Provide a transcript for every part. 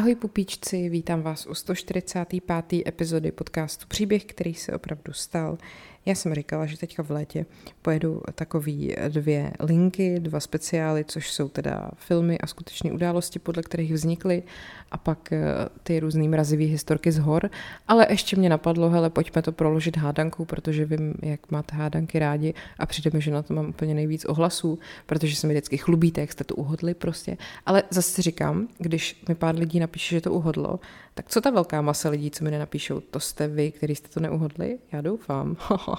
Ahoj pupíčci, vítám vás u 145. epizody podcastu Příběh, který se opravdu stal. Já jsem říkala, že teďka v létě pojedu takový dvě linky, dva speciály, což jsou teda filmy a skutečné události, podle kterých vznikly, a pak eh, ty různý mrazivý historky z hor. Ale ještě mě napadlo, hele, pojďme to proložit hádankou, protože vím, jak máte hádanky rádi a přijde mi, že na to mám úplně nejvíc ohlasů, protože se mi vždycky chlubíte, jak jste to uhodli prostě. Ale zase říkám, když mi pár lidí napíše, že to uhodlo, tak co ta velká masa lidí, co mi nenapíšou, to jste vy, který jste to neuhodli? Já doufám.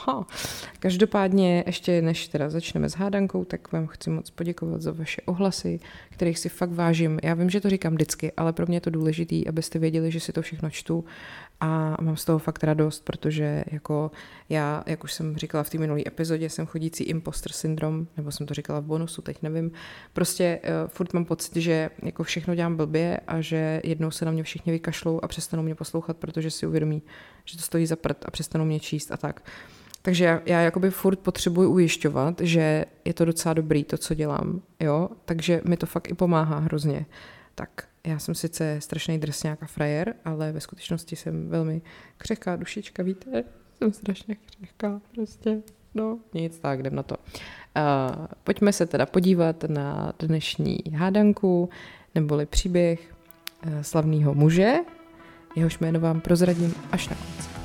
Každopádně, ještě než teda začneme s hádankou, tak vám chci moc poděkovat za vaše ohlasy, kterých si fakt vážím. Já vím, že to říkám vždycky, ale pro mě je to důležité, abyste věděli, že si to všechno čtu a mám z toho fakt radost, protože jako já, jak už jsem říkala v té minulé epizodě, jsem chodící imposter syndrom, nebo jsem to říkala v bonusu, teď nevím. Prostě uh, furt mám pocit, že jako všechno dělám blbě a že jednou se na mě všichni vykašlou a přestanou mě poslouchat, protože si uvědomí, že to stojí za prd a přestanou mě číst a tak. Takže já, já jakoby furt potřebuji ujišťovat, že je to docela dobrý to, co dělám, jo, takže mi to fakt i pomáhá hrozně. Tak já jsem sice strašný drsňák a frajer, ale ve skutečnosti jsem velmi křehká dušička, víte? Jsem strašně křehká, prostě. No, nic, tak jdem na to. Uh, pojďme se teda podívat na dnešní hádanku, neboli příběh uh, slavného muže, jehož jméno vám prozradím až na konci.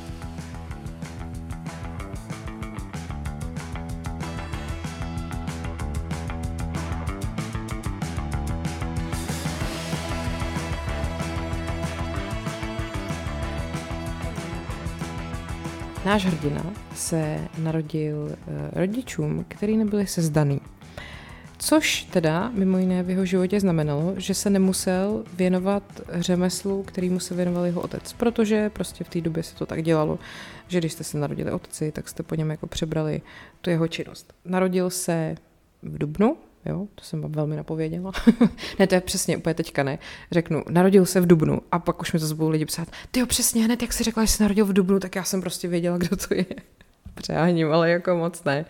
Náš hrdina se narodil eh, rodičům, který nebyli sezdaný. Což teda mimo jiné v jeho životě znamenalo, že se nemusel věnovat řemeslu, kterýmu se věnoval jeho otec, protože prostě v té době se to tak dělalo, že když jste se narodili otci, tak jste po něm jako přebrali tu jeho činnost. Narodil se v Dubnu Jo, to jsem vám velmi napověděla. ne, to je přesně úplně teďka ne. Řeknu, narodil se v Dubnu a pak už mi to budou lidi psát, ty jo, přesně hned, jak jsi řekla, že jsi narodil v Dubnu, tak já jsem prostě věděla, kdo to je. Přeháním, ale jako moc ne.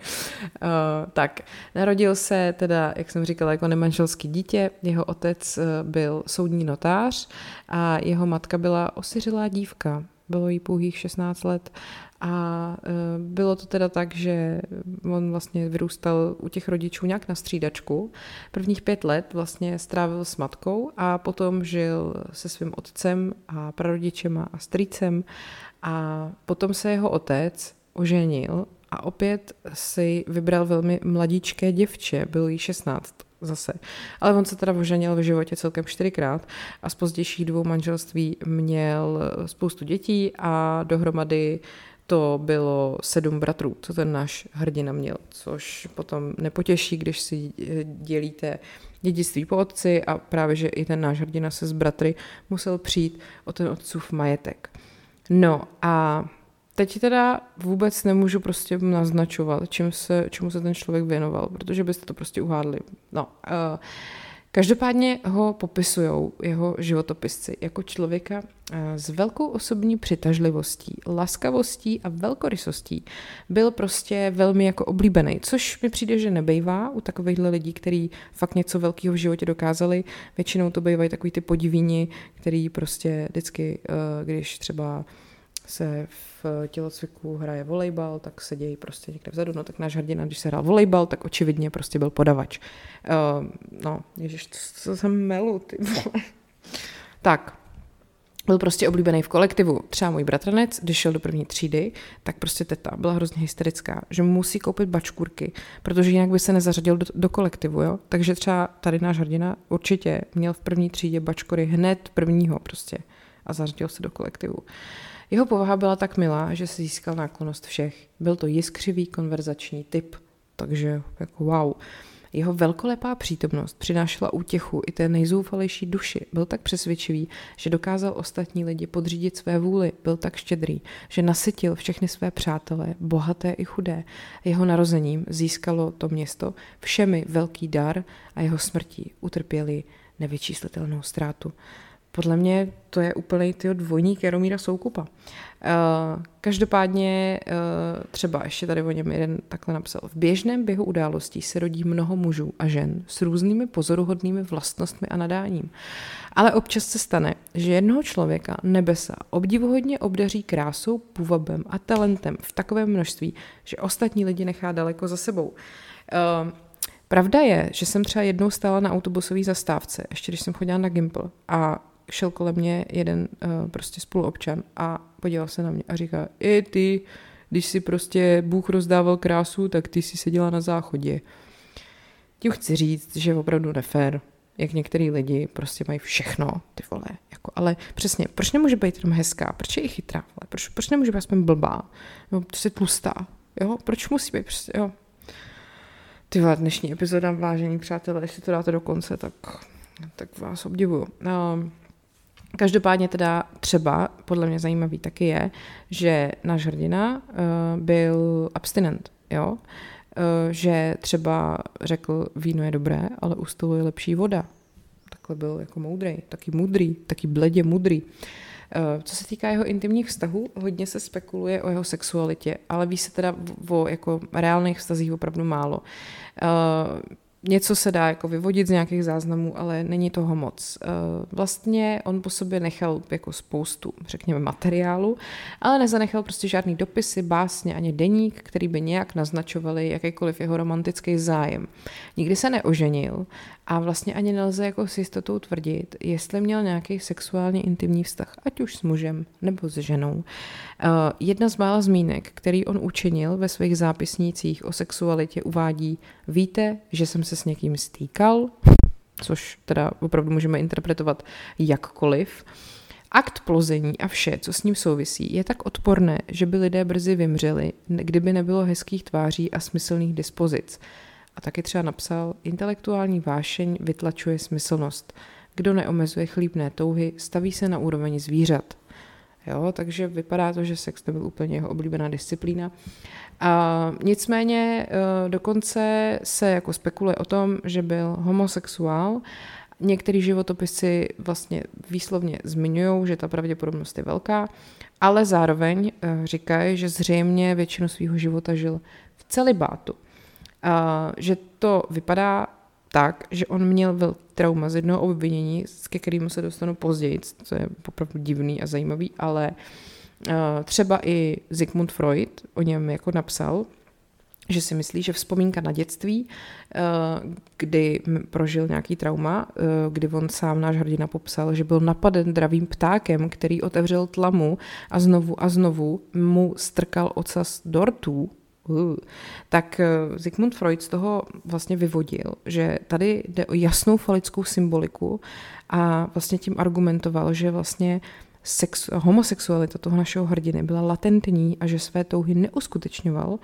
Uh, tak, narodil se teda, jak jsem říkala, jako nemanželský dítě. Jeho otec uh, byl soudní notář a jeho matka byla osiřelá dívka. Bylo jí pouhých 16 let. A e, bylo to teda tak, že on vlastně vyrůstal u těch rodičů nějak na střídačku. Prvních pět let vlastně strávil s matkou a potom žil se svým otcem a prarodičema a strýcem. A potom se jeho otec oženil a opět si vybral velmi mladíčké děvče, bylo jí 16 zase. Ale on se teda oženil v životě celkem čtyřikrát a z pozdějších dvou manželství měl spoustu dětí a dohromady to bylo sedm bratrů, co ten náš hrdina měl, což potom nepotěší, když si dělíte dědictví po otci a právě, že i ten náš hrdina se s bratry musel přijít o ten otcův majetek. No a teď teda vůbec nemůžu prostě naznačovat, čím se, čemu se ten člověk věnoval, protože byste to prostě uhádli. No, uh, Každopádně ho popisují jeho životopisci jako člověka eh, s velkou osobní přitažlivostí, laskavostí a velkorysostí. Byl prostě velmi jako oblíbený, což mi přijde, že nebejvá u takovýchhle lidí, kteří fakt něco velkého v životě dokázali. Většinou to bývají takový ty podivíni, který prostě vždycky, eh, když třeba se v tělocviku hraje volejbal, tak se dějí prostě někde vzadu. No tak náš hrdina, když se hrál volejbal, tak očividně prostě byl podavač. Uh, no, ježiš, co jsem melu, ty vole. Tak, byl prostě oblíbený v kolektivu. Třeba můj bratranec, když šel do první třídy, tak prostě teta byla hrozně hysterická, že musí koupit bačkurky, protože jinak by se nezařadil do, do kolektivu, jo. Takže třeba tady náš hrdina určitě měl v první třídě bačkory hned prvního prostě a zařadil se do kolektivu. Jeho povaha byla tak milá, že si získal náklonost všech. Byl to jiskřivý konverzační typ, takže jako wow. Jeho velkolepá přítomnost přinášela útěchu i té nejzoufalejší duši. Byl tak přesvědčivý, že dokázal ostatní lidi podřídit své vůli. Byl tak štědrý, že nasytil všechny své přátelé, bohaté i chudé. Jeho narozením získalo to město všemi velký dar a jeho smrtí utrpěli nevyčíslitelnou ztrátu. Podle mě to je úplný tyho dvojník Jaromíra Soukupa. Uh, každopádně uh, třeba ještě tady o něm jeden takhle napsal. V běžném běhu událostí se rodí mnoho mužů a žen s různými pozoruhodnými vlastnostmi a nadáním. Ale občas se stane, že jednoho člověka nebesa obdivuhodně obdaří krásou, půvabem a talentem v takovém množství, že ostatní lidi nechá daleko za sebou. Uh, Pravda je, že jsem třeba jednou stála na autobusové zastávce, ještě když jsem chodila na Gimple a šel kolem mě jeden uh, prostě spoluobčan a podíval se na mě a říká, i ty, když si prostě Bůh rozdával krásu, tak ty si seděla na záchodě. Tím chci říct, že je opravdu nefér, jak některý lidi prostě mají všechno, ty vole, jako, ale přesně, proč nemůže být jenom hezká, proč je i chytrá, vole? Proč, proč nemůže být aspoň blbá, nebo prostě tlustá, jo, proč musí být prostě, jo. Ty vole, dnešní epizoda, vážení přátelé, jestli to dáte do konce, tak, tak vás obdivuju. Um, Každopádně teda třeba, podle mě zajímavý taky je, že náš hrdina uh, byl abstinent, jo? Uh, že třeba řekl, víno je dobré, ale u stolu je lepší voda. Takhle byl jako moudrý, taky mudrý, taky bledě mudrý. Uh, co se týká jeho intimních vztahů, hodně se spekuluje o jeho sexualitě, ale ví se teda o jako reálných vztazích opravdu málo. Něco se dá jako vyvodit z nějakých záznamů, ale není toho moc. Eh, vlastně on po sobě nechal jako spoustu, řekněme, materiálu, ale nezanechal prostě žádný dopisy, básně ani deník, který by nějak naznačovali jakýkoliv jeho romantický zájem. Nikdy se neoženil a vlastně ani nelze jako s jistotou tvrdit, jestli měl nějaký sexuálně intimní vztah, ať už s mužem nebo s ženou. Eh, jedna z mála zmínek, který on učinil ve svých zápisnících o sexualitě, uvádí, víte, že jsem se s někým stýkal, což teda opravdu můžeme interpretovat jakkoliv. Akt plození a vše, co s ním souvisí, je tak odporné, že by lidé brzy vymřeli, kdyby nebylo hezkých tváří a smyslných dispozic. A taky třeba napsal, intelektuální vášeň vytlačuje smyslnost. Kdo neomezuje chlíbné touhy, staví se na úroveň zvířat. Jo, takže vypadá to, že sex nebyl úplně jeho oblíbená disciplína. A nicméně e, dokonce se jako spekuluje o tom, že byl homosexuál. Některý životopisy vlastně výslovně zmiňují, že ta pravděpodobnost je velká, ale zároveň e, říkají, že zřejmě většinu svého života žil v celibátu. A že to vypadá tak, že on měl velký trauma z jednoho obvinění, ke kterému se dostanu později, co je opravdu divný a zajímavý, ale uh, třeba i Sigmund Freud o něm jako napsal, že si myslí, že vzpomínka na dětství, eh, kdy prožil nějaký trauma, eh, kdy on sám náš hrdina popsal, že byl napaden dravým ptákem, který otevřel tlamu a znovu a znovu mu strkal ocas dortů, uh, tak eh, Sigmund Freud z toho vlastně vyvodil, že tady jde o jasnou falickou symboliku a vlastně tím argumentoval, že vlastně sex, homosexualita toho našeho hrdiny byla latentní a že své touhy neuskutečňoval,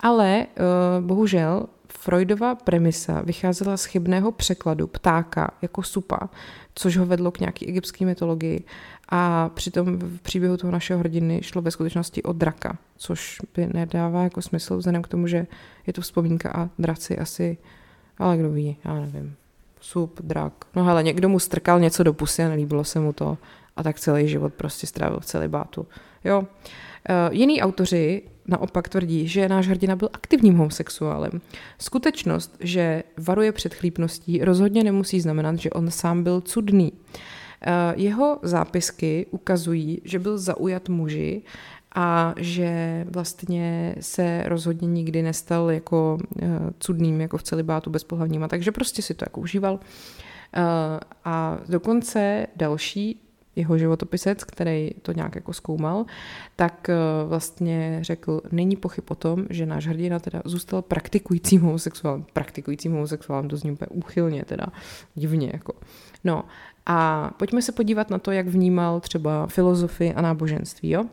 ale uh, bohužel Freudova premisa vycházela z chybného překladu ptáka jako supa, což ho vedlo k nějaký egyptské mytologii a přitom v příběhu toho našeho hrdiny šlo ve skutečnosti o draka, což by nedává jako smysl vzhledem k tomu, že je to vzpomínka a draci asi, ale kdo ví, já nevím. Sup, drak. No hele, někdo mu strkal něco do pusy a nelíbilo se mu to a tak celý život prostě strávil v celibátu. Jo. Uh, jiní autoři naopak tvrdí, že náš hrdina byl aktivním homosexuálem. Skutečnost, že varuje před chlípností, rozhodně nemusí znamenat, že on sám byl cudný. Eh, jeho zápisky ukazují, že byl zaujat muži a že vlastně se rozhodně nikdy nestal jako eh, cudným, jako v celibátu bezpohlavním, takže prostě si to jako užíval. Eh, a dokonce další jeho životopisec, který to nějak jako zkoumal, tak vlastně řekl, není pochyb o tom, že náš hrdina teda zůstal praktikujícím homosexuálem. Praktikujícím homosexuálem, to zní úplně úchylně, teda divně jako. No a pojďme se podívat na to, jak vnímal třeba filozofii a náboženství. Jo?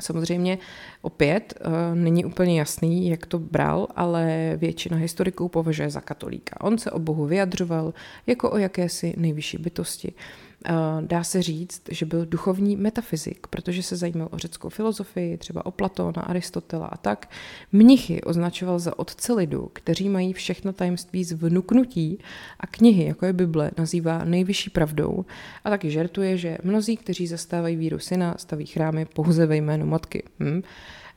Samozřejmě opět uh, není úplně jasný, jak to bral, ale většina historiků považuje za katolíka. On se o Bohu vyjadřoval jako o jakési nejvyšší bytosti. Dá se říct, že byl duchovní metafyzik, protože se zajímal o řeckou filozofii, třeba o Platona, Aristotela a tak. Mnichy označoval za otce lidu, kteří mají všechna tajemství z vnuknutí a knihy, jako je Bible, nazývá nejvyšší pravdou a taky žertuje, že mnozí, kteří zastávají víru syna, staví chrámy pouze ve jménu matky. Hm?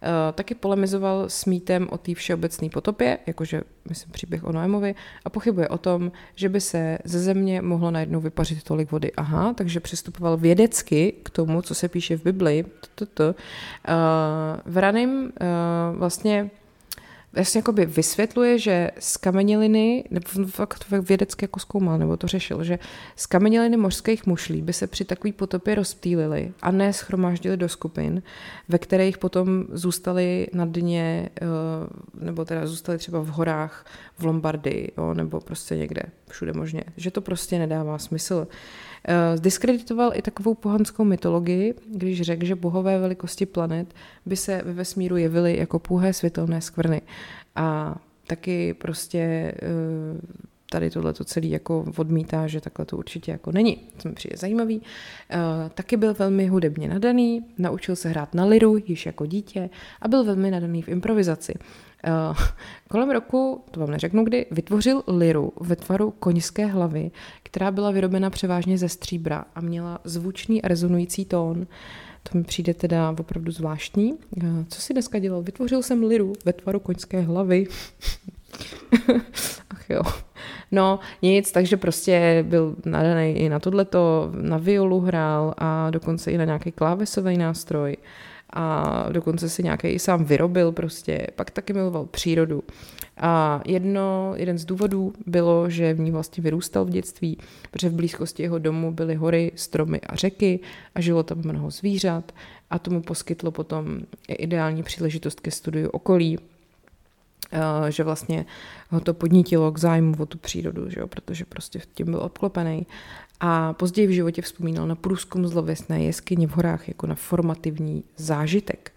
Eh, taky polemizoval s mýtem o té všeobecné potopě, jakože myslím příběh o Noémovi, a pochybuje o tom, že by se ze země mohlo najednou vypařit tolik vody. Aha, takže přistupoval vědecky k tomu, co se píše v Biblii. Eh, v raném eh, vlastně vlastně jakoby vysvětluje, že nebo fakt vědecky jako zkoumal, nebo to řešil, že z kameniliny mořských mušlí by se při takové potopě rozptýlily a ne schromáždily do skupin, ve kterých potom zůstaly na dně, eh, nebo teda zůstaly třeba v horách v Lombardii, jo, nebo prostě někde, všude možně. Že to prostě nedává smysl. Eh, zdiskreditoval i takovou pohanskou mytologii, když řekl, že bohové velikosti planet by se ve vesmíru jevily jako pouhé světelné skvrny. A taky prostě eh, tady tohle to celý jako odmítá, že takhle to určitě jako není. To mi přijde zajímavý. Eh, taky byl velmi hudebně nadaný, naučil se hrát na liru již jako dítě a byl velmi nadaný v improvizaci. Uh, kolem roku, to vám neřeknu kdy, vytvořil liru ve tvaru koňské hlavy, která byla vyrobena převážně ze stříbra a měla zvučný a rezonující tón. To mi přijde teda opravdu zvláštní. Uh, co si dneska dělal? Vytvořil jsem liru ve tvaru koňské hlavy. Ach jo. No nic, takže prostě byl nadaný i na tohleto, na violu hrál a dokonce i na nějaký klávesový nástroj a dokonce si nějaký sám vyrobil prostě, pak taky miloval přírodu. A jedno, jeden z důvodů bylo, že v ní vlastně vyrůstal v dětství, protože v blízkosti jeho domu byly hory, stromy a řeky a žilo tam mnoho zvířat a tomu poskytlo potom ideální příležitost ke studiu okolí, eh, že vlastně ho to podnítilo k zájmu o tu přírodu, že jo, protože prostě tím byl obklopený a později v životě vzpomínal na průzkum zlověstné jeskyně v horách jako na formativní zážitek.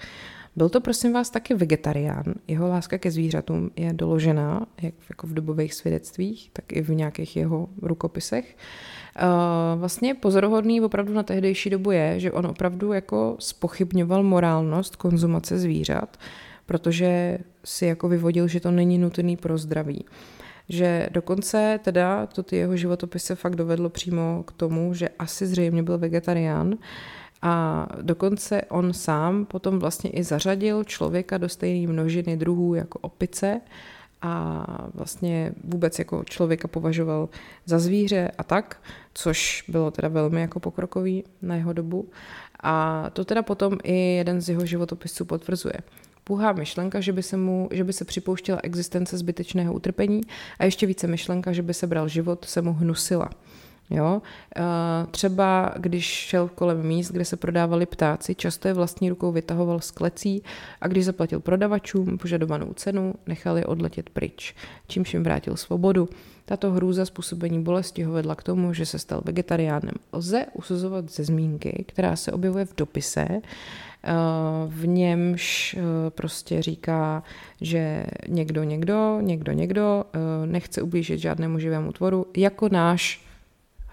Byl to prosím vás taky vegetarián. Jeho láska ke zvířatům je doložená, jak jako v dobových svědectvích, tak i v nějakých jeho rukopisech. Vlastně pozoruhodný opravdu na tehdejší dobu je, že on opravdu jako spochybňoval morálnost konzumace zvířat, protože si jako vyvodil, že to není nutný pro zdraví že dokonce teda to ty jeho životopisy fakt dovedlo přímo k tomu, že asi zřejmě byl vegetarián a dokonce on sám potom vlastně i zařadil člověka do stejné množiny druhů jako opice a vlastně vůbec jako člověka považoval za zvíře a tak, což bylo teda velmi jako pokrokový na jeho dobu. A to teda potom i jeden z jeho životopisů potvrzuje. Půhá myšlenka, že by, se mu, že by se připouštěla existence zbytečného utrpení a ještě více myšlenka, že by se bral život, se mu hnusila. Jo? Třeba když šel kolem míst, kde se prodávali ptáci, často je vlastní rukou vytahoval z klecí a když zaplatil prodavačům požadovanou cenu, nechal je odletět pryč, čímž jim vrátil svobodu. Tato hrůza způsobení bolesti ho vedla k tomu, že se stal vegetariánem. Lze usuzovat ze zmínky, která se objevuje v dopise, v němž eh, prostě říká, že někdo, někdo, někdo, někdo eh, nechce ublížit žádnému živému tvoru, jako náš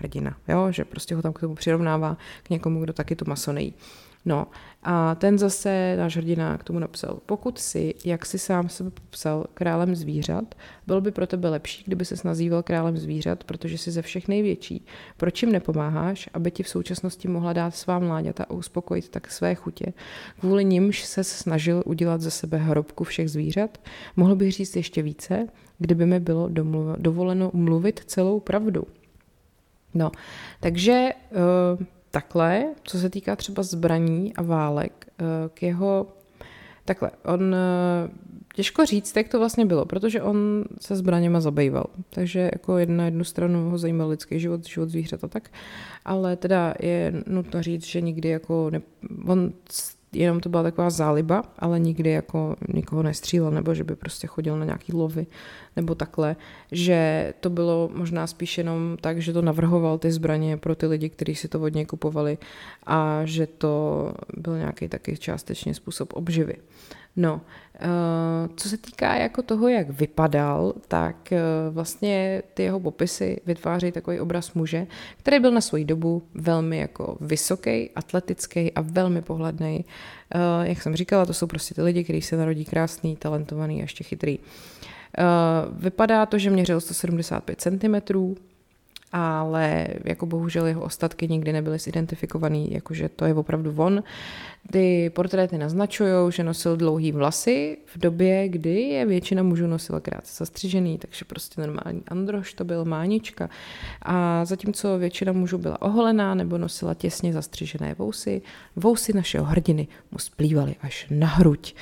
hrdina, jo? že prostě ho tam k tomu přirovnává k někomu, kdo taky to maso nejí. No a ten zase, náš hrdina, k tomu napsal, pokud si, jak si sám sebe popsal, králem zvířat, bylo by pro tebe lepší, kdyby se nazýval králem zvířat, protože jsi ze všech největší. Proč jim nepomáháš, aby ti v současnosti mohla dát svá mláďata a uspokojit tak své chutě? Kvůli nimž se snažil udělat ze sebe hrobku všech zvířat? Mohl bych říct ještě více, kdyby mi bylo domluv- dovoleno mluvit celou pravdu. No, takže uh, takhle, co se týká třeba zbraní a válek, uh, k jeho Takhle, on těžko říct, jak to vlastně bylo, protože on se zbraněma zabýval. Takže jako na jednu stranu ho zajímal lidský život, život zvířat a tak, ale teda je nutno říct, že nikdy jako ne, on jenom to byla taková záliba, ale nikdy jako nikoho nestřílel, nebo že by prostě chodil na nějaký lovy, nebo takhle, že to bylo možná spíš jenom tak, že to navrhoval ty zbraně pro ty lidi, kteří si to od něj kupovali a že to byl nějaký taky částečně způsob obživy. No, Eh, co se týká jako toho, jak vypadal, tak eh, vlastně ty jeho popisy vytvářejí takový obraz muže, který byl na svoji dobu velmi jako vysoký, atletický a velmi pohledný. Eh, jak jsem říkala, to jsou prostě ty lidi, kteří se narodí krásný, talentovaný a ještě chytrý. Vypadá to, že měřil 175 cm, ale jako bohužel jeho ostatky nikdy nebyly zidentifikovaný, jakože to je opravdu on. Ty portréty naznačují, že nosil dlouhý vlasy v době, kdy je většina mužů nosila krátce zastřižený, takže prostě normální androš to byl mánička. A zatímco většina mužů byla oholená nebo nosila těsně zastřižené vousy, vousy našeho hrdiny mu splývaly až na hruď.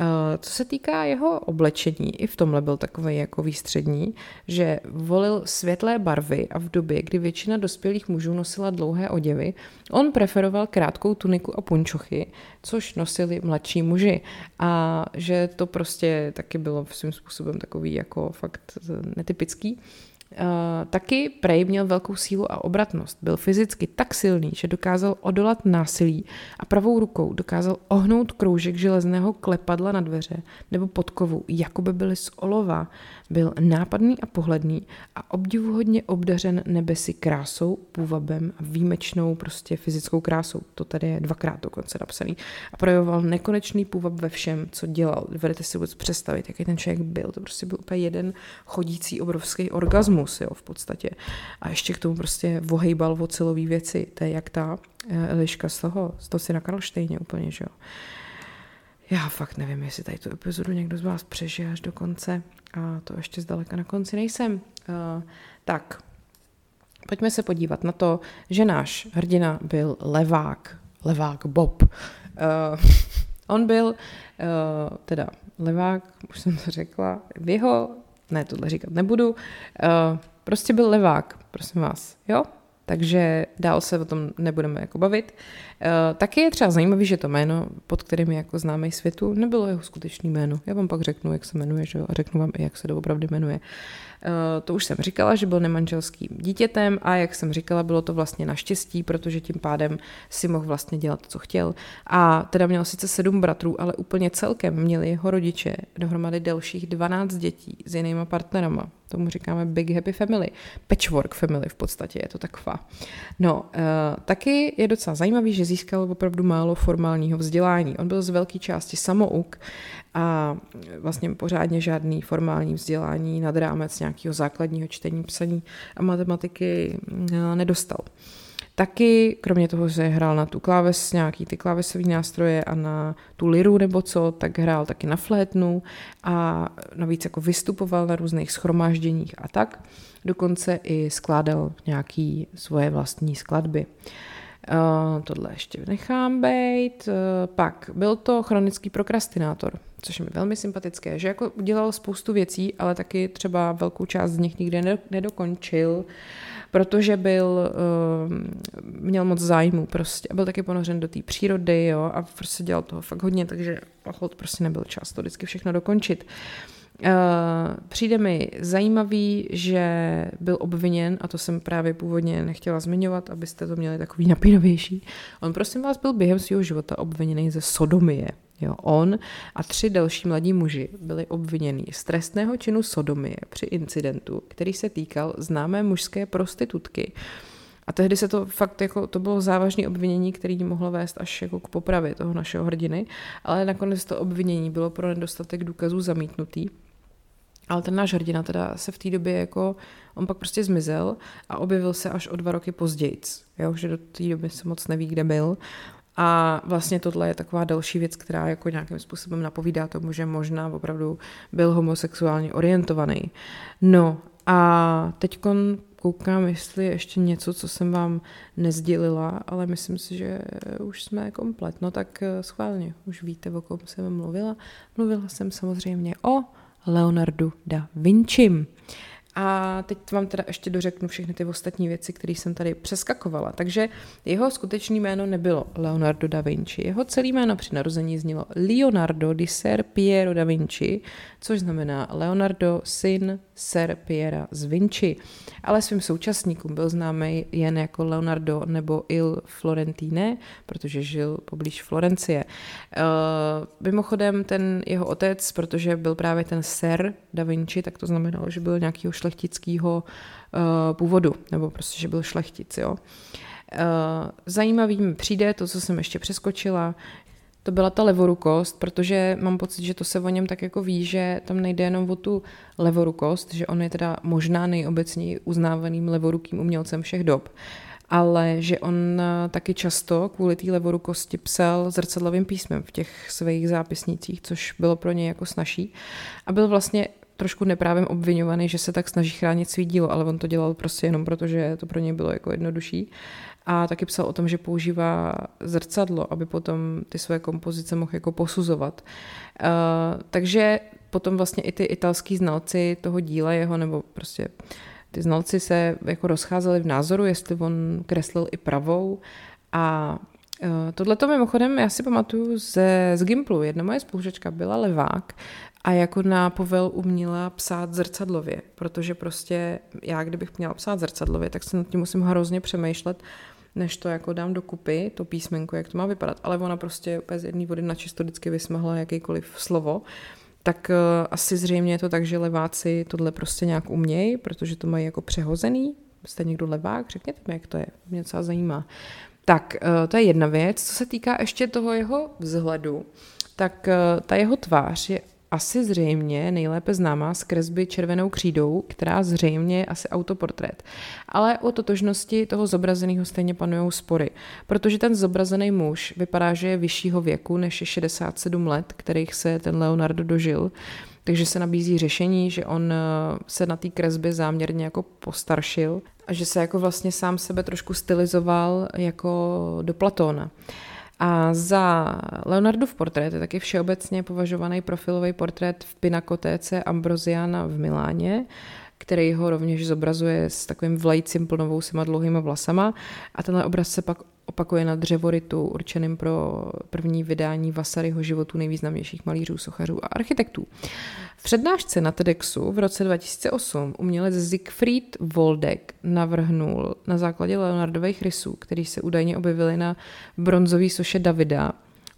Eh, co se týká jeho oblečení, i v tomhle byl takový jako výstřední, že volil světlé barvy a v době, kdy většina dospělých mužů nosila dlouhé oděvy, on preferoval krátkou tuniku a punčochy, což nosili mladší muži. A že to prostě taky bylo svým způsobem takový jako fakt netypický. Uh, taky Prej měl velkou sílu a obratnost. Byl fyzicky tak silný, že dokázal odolat násilí a pravou rukou dokázal ohnout kroužek železného klepadla na dveře nebo podkovu, jako by byly z olova. Byl nápadný a pohledný a obdivuhodně obdařen nebesi krásou, půvabem a výjimečnou prostě fyzickou krásou. To tady je dvakrát dokonce napsaný. A projevoval nekonečný půvab ve všem, co dělal. Dovedete si vůbec představit, jaký ten člověk byl. To prostě byl úplně jeden chodící obrovský orgasmus, jo, v podstatě. A ještě k tomu prostě vohejbal ocelový věci. To je jak ta eh, Eliška z toho, z toho si na Karlštejně úplně, že jo. Já fakt nevím, jestli tady tu epizodu někdo z vás přežije až do konce. A to ještě zdaleka na konci nejsem. Uh, tak, pojďme se podívat na to, že náš hrdina byl levák, levák Bob. Uh, on byl uh, teda levák, už jsem to řekla, v jeho, ne, tohle říkat nebudu, uh, prostě byl levák, prosím vás, jo? takže dál se o tom nebudeme jako bavit. E, taky je třeba zajímavý, že to jméno, pod kterým je jako známý světu, nebylo jeho skutečný jméno. Já vám pak řeknu, jak se jmenuje, že jo? a řeknu vám i, jak se doopravdy jmenuje. Eh, to už jsem říkala, že byl nemanželským dítětem a jak jsem říkala, bylo to vlastně naštěstí, protože tím pádem si mohl vlastně dělat, co chtěl. A teda měl sice sedm bratrů, ale úplně celkem měli jeho rodiče dohromady delších 12 dětí s jinýma partnerama. Tomu říkáme Big Happy Family. Patchwork Family v podstatě, je to taková. No, uh, taky je docela zajímavý, že získal opravdu málo formálního vzdělání. On byl z velké části samouk a vlastně pořádně žádný formální vzdělání nad rámec nějakého základního čtení, psaní a matematiky eh, nedostal. Taky, kromě toho, že hrál na tu kláves, nějaký ty klávesové nástroje a na tu liru nebo co, tak hrál taky na flétnu a navíc jako vystupoval na různých schromážděních a tak. Dokonce i skládal nějaký svoje vlastní skladby. Uh, tohle ještě nechám být. Uh, pak byl to chronický prokrastinátor což je mi velmi sympatické, že jako udělal spoustu věcí, ale taky třeba velkou část z nich nikdy nedokončil, protože byl, uh, měl moc zájmu prostě a byl taky ponořen do té přírody, jo, a prostě dělal toho fakt hodně, takže hold prostě nebyl čas to vždycky všechno dokončit. Uh, přijde mi zajímavý, že byl obviněn, a to jsem právě původně nechtěla zmiňovat, abyste to měli takový napínavější. On prosím vás byl během svého života obviněný ze sodomie. Jo, on a tři další mladí muži byli obviněni z trestného činu sodomie při incidentu, který se týkal známé mužské prostitutky. A tehdy se to fakt jako, to bylo závažné obvinění, který mohlo vést až jako k popravě toho našeho hrdiny, ale nakonec to obvinění bylo pro nedostatek důkazů zamítnutý. Ale ten náš hrdina teda se v té době jako, on pak prostě zmizel a objevil se až o dva roky později, jo, že do té doby se moc neví, kde byl. A vlastně tohle je taková další věc, která jako nějakým způsobem napovídá tomu, že možná opravdu byl homosexuálně orientovaný. No a teď koukám, jestli je ještě něco, co jsem vám nezdělila, ale myslím si, že už jsme komplet. No tak eh, schválně, už víte, o kom jsem mluvila. Mluvila jsem samozřejmě o Leonardu da Vinci. A teď vám teda ještě dořeknu všechny ty ostatní věci, které jsem tady přeskakovala. Takže jeho skutečné jméno nebylo Leonardo da Vinci. Jeho celé jméno při narození znělo Leonardo di Ser Piero da Vinci, což znamená Leonardo, syn Ser Piera z Vinci. Ale svým současníkům byl známý jen jako Leonardo nebo Il Florentine, protože žil poblíž Florencie. Uh, mimochodem ten jeho otec, protože byl právě ten Ser da Vinci, tak to znamenalo, že byl nějakého šlechtického uh, původu, nebo prostě, že byl šlechtic, jo. Uh, zajímavý mi přijde to, co jsem ještě přeskočila, to byla ta levorukost, protože mám pocit, že to se o něm tak jako ví, že tam nejde jenom o tu levorukost, že on je teda možná nejobecněji uznávaným levorukým umělcem všech dob, ale že on taky často kvůli té levorukosti psal zrcadlovým písmem v těch svých zápisnících, což bylo pro něj jako snažší a byl vlastně trošku neprávem obvinovaný, že se tak snaží chránit svý dílo, ale on to dělal prostě jenom proto, že to pro něj bylo jako jednodušší. A taky psal o tom, že používá zrcadlo, aby potom ty své kompozice mohl jako posuzovat. Uh, takže potom vlastně i ty italský znalci toho díla jeho, nebo prostě ty znalci se jako rozcházeli v názoru, jestli on kreslil i pravou a Tohle to mimochodem, já si pamatuju ze, z Gimplu. Jedna moje spolužečka byla levák a jako na povel uměla psát zrcadlově, protože prostě já, kdybych měla psát zrcadlově, tak se nad tím musím hrozně přemýšlet, než to jako dám dokupy, to písmenko, jak to má vypadat. Ale ona prostě úplně z jedné vody na čisto vždycky vysmahla jakýkoliv slovo. Tak uh, asi zřejmě je to tak, že leváci tohle prostě nějak umějí, protože to mají jako přehozený. Jste někdo levák? Řekněte mi, jak to je. Mě docela zajímá. Tak eh, to je jedna věc. Co se týká ještě toho jeho vzhledu, tak eh, ta jeho tvář je asi zřejmě nejlépe známá z kresby červenou křídou, která zřejmě je asi autoportrét. Ale o totožnosti toho zobrazeného stejně panují spory, protože ten zobrazený muž vypadá, že je vyššího věku než je 67 let, kterých se ten Leonardo dožil. Takže se nabízí řešení, že on eh, se na té kresbě záměrně jako postaršil a že se jako vlastně sám sebe trošku stylizoval jako do Platóna. A za Leonardův portrét je taky všeobecně považovaný profilový portrét v Pinakotéce Ambrosiana v Miláně, který ho rovněž zobrazuje s takovým vlajícím plnovousima dlouhýma vlasama a tenhle obraz se pak opakuje na dřevoritu určeným pro první vydání Vasaryho životu nejvýznamnějších malířů, sochařů a architektů. V přednášce na TEDxu v roce 2008 umělec Siegfried Woldek navrhnul na základě Leonardových rysů, který se údajně objevily na bronzové soše Davida,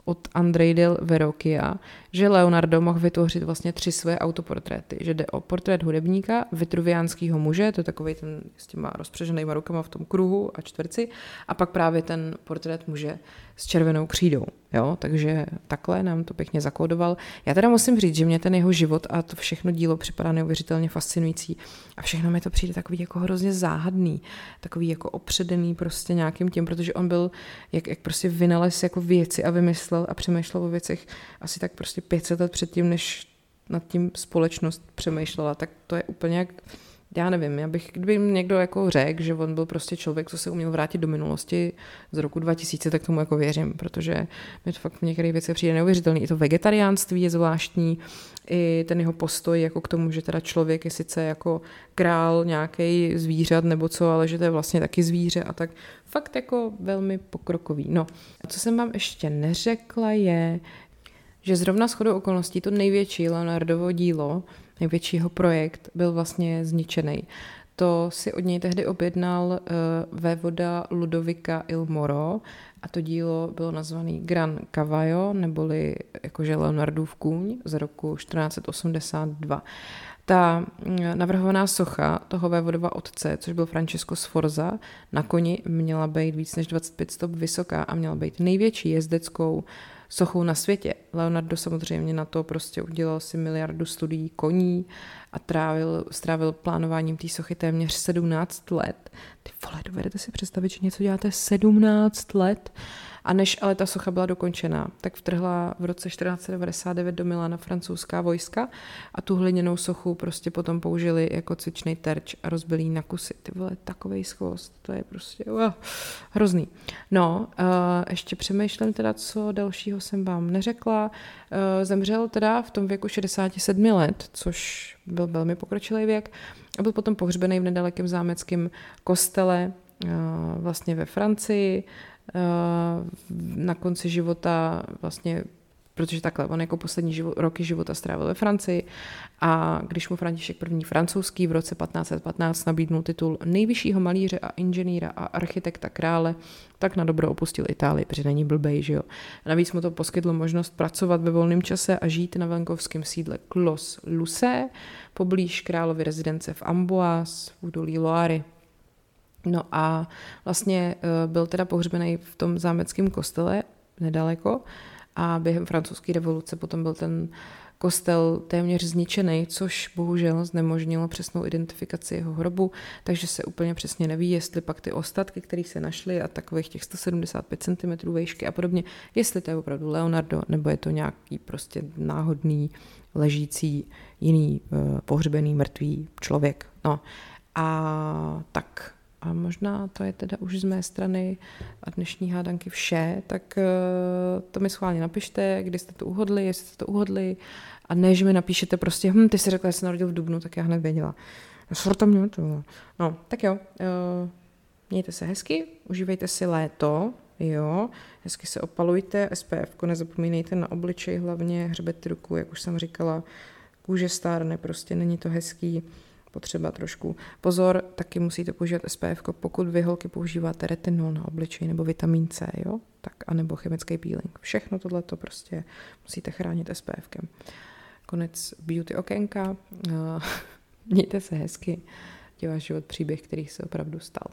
od Andrej del Verrocchia, že Leonardo mohl vytvořit vlastně tři své autoportréty. Že jde o portrét hudebníka, vitruviánského muže, to je takový ten s těma rozpřeženýma rukama v tom kruhu a čtverci, a pak právě ten portrét muže s červenou křídou. Jo? Takže takhle nám to pěkně zakódoval. Já teda musím říct, že mě ten jeho život a to všechno dílo připadá neuvěřitelně fascinující a všechno mi to přijde takový jako hrozně záhadný, takový jako opředený prostě nějakým tím, protože on byl, jak, jak prostě vynalez jako věci a vymyslel a přemýšlel o věcech asi tak prostě 500 let předtím, než nad tím společnost přemýšlela, tak to je úplně jak já nevím, já bych, kdyby někdo jako řekl, že on byl prostě člověk, co se uměl vrátit do minulosti z roku 2000, tak tomu jako věřím, protože mi to fakt v některých věcech přijde neuvěřitelný. I to vegetariánství je zvláštní, i ten jeho postoj jako k tomu, že teda člověk je sice jako král nějaký zvířat nebo co, ale že to je vlastně taky zvíře a tak fakt jako velmi pokrokový. No, a co jsem vám ještě neřekla je, že zrovna shodou okolností to největší Leonardovo dílo největší jeho projekt byl vlastně zničený. To si od něj tehdy objednal uh, vévoda Ludovika Il Moro a to dílo bylo nazvané Gran Cavallo, neboli jakože Leonardův kůň z roku 1482. Ta mm, navrhovaná socha toho vévodova otce, což byl Francesco Sforza, na koni měla být víc než 25 stop vysoká a měla být největší jezdeckou sochou na světě. Leonardo samozřejmě na to prostě udělal si miliardu studií koní a trávil, strávil plánováním té sochy téměř 17 let. Ty vole, dovedete si představit, že něco děláte 17 let? A než ale ta socha byla dokončená, tak vtrhla v roce 1499 do Milána francouzská vojska a tu hliněnou sochu prostě potom použili jako cvičný terč a rozbili na kusy. Ty vole, takovej schvost, to je prostě uh, hrozný. No, uh, ještě přemýšlím teda, co dalšího jsem vám neřekla. Uh, zemřel teda v tom věku 67 let, což byl velmi pokročilý věk a byl potom pohřbený v nedalekém zámeckém kostele uh, vlastně ve Francii. Uh, na konci života vlastně protože takhle, on jako poslední život, roky života strávil ve Francii a když mu František I. francouzský v roce 1515 nabídnul titul nejvyššího malíře a inženýra a architekta krále, tak na dobro opustil Itálii, protože není blbej, že jo. Navíc mu to poskytlo možnost pracovat ve volném čase a žít na venkovském sídle Clos Luce, poblíž královy rezidence v Amboise v údolí Loary. No a vlastně eh, byl teda pohřbený v tom zámeckém kostele nedaleko a během francouzské revoluce potom byl ten kostel téměř zničený, což bohužel znemožnilo přesnou identifikaci jeho hrobu, takže se úplně přesně neví, jestli pak ty ostatky, které se našly a takových těch 175 cm výšky a podobně, jestli to je opravdu Leonardo, nebo je to nějaký prostě náhodný, ležící, jiný uh, pohřbený, mrtvý člověk. No a tak a možná to je teda už z mé strany a dnešní hádanky vše, tak eh, to mi schválně napište, kdy jste to uhodli, jestli jste to uhodli. A ne, že mi napíšete prostě, hm, ty jsi řekla, že jsi narodil v Dubnu, tak já hned věděla. Sorta mě to. No, tak jo, uh, mějte se hezky, užívejte si léto, jo, hezky se opalujte, SPF, nezapomínejte na obličej hlavně, hřbet ruku, jak už jsem říkala, kůže stárne, prostě není to hezký potřeba trošku. Pozor, taky musíte používat SPF, pokud vy holky používáte retinol na obličej nebo vitamin C, jo? Tak, anebo chemický peeling. Všechno tohle to prostě musíte chránit SPFkem. Konec beauty okénka. Mějte se hezky. Je váš život příběh, který se opravdu stal.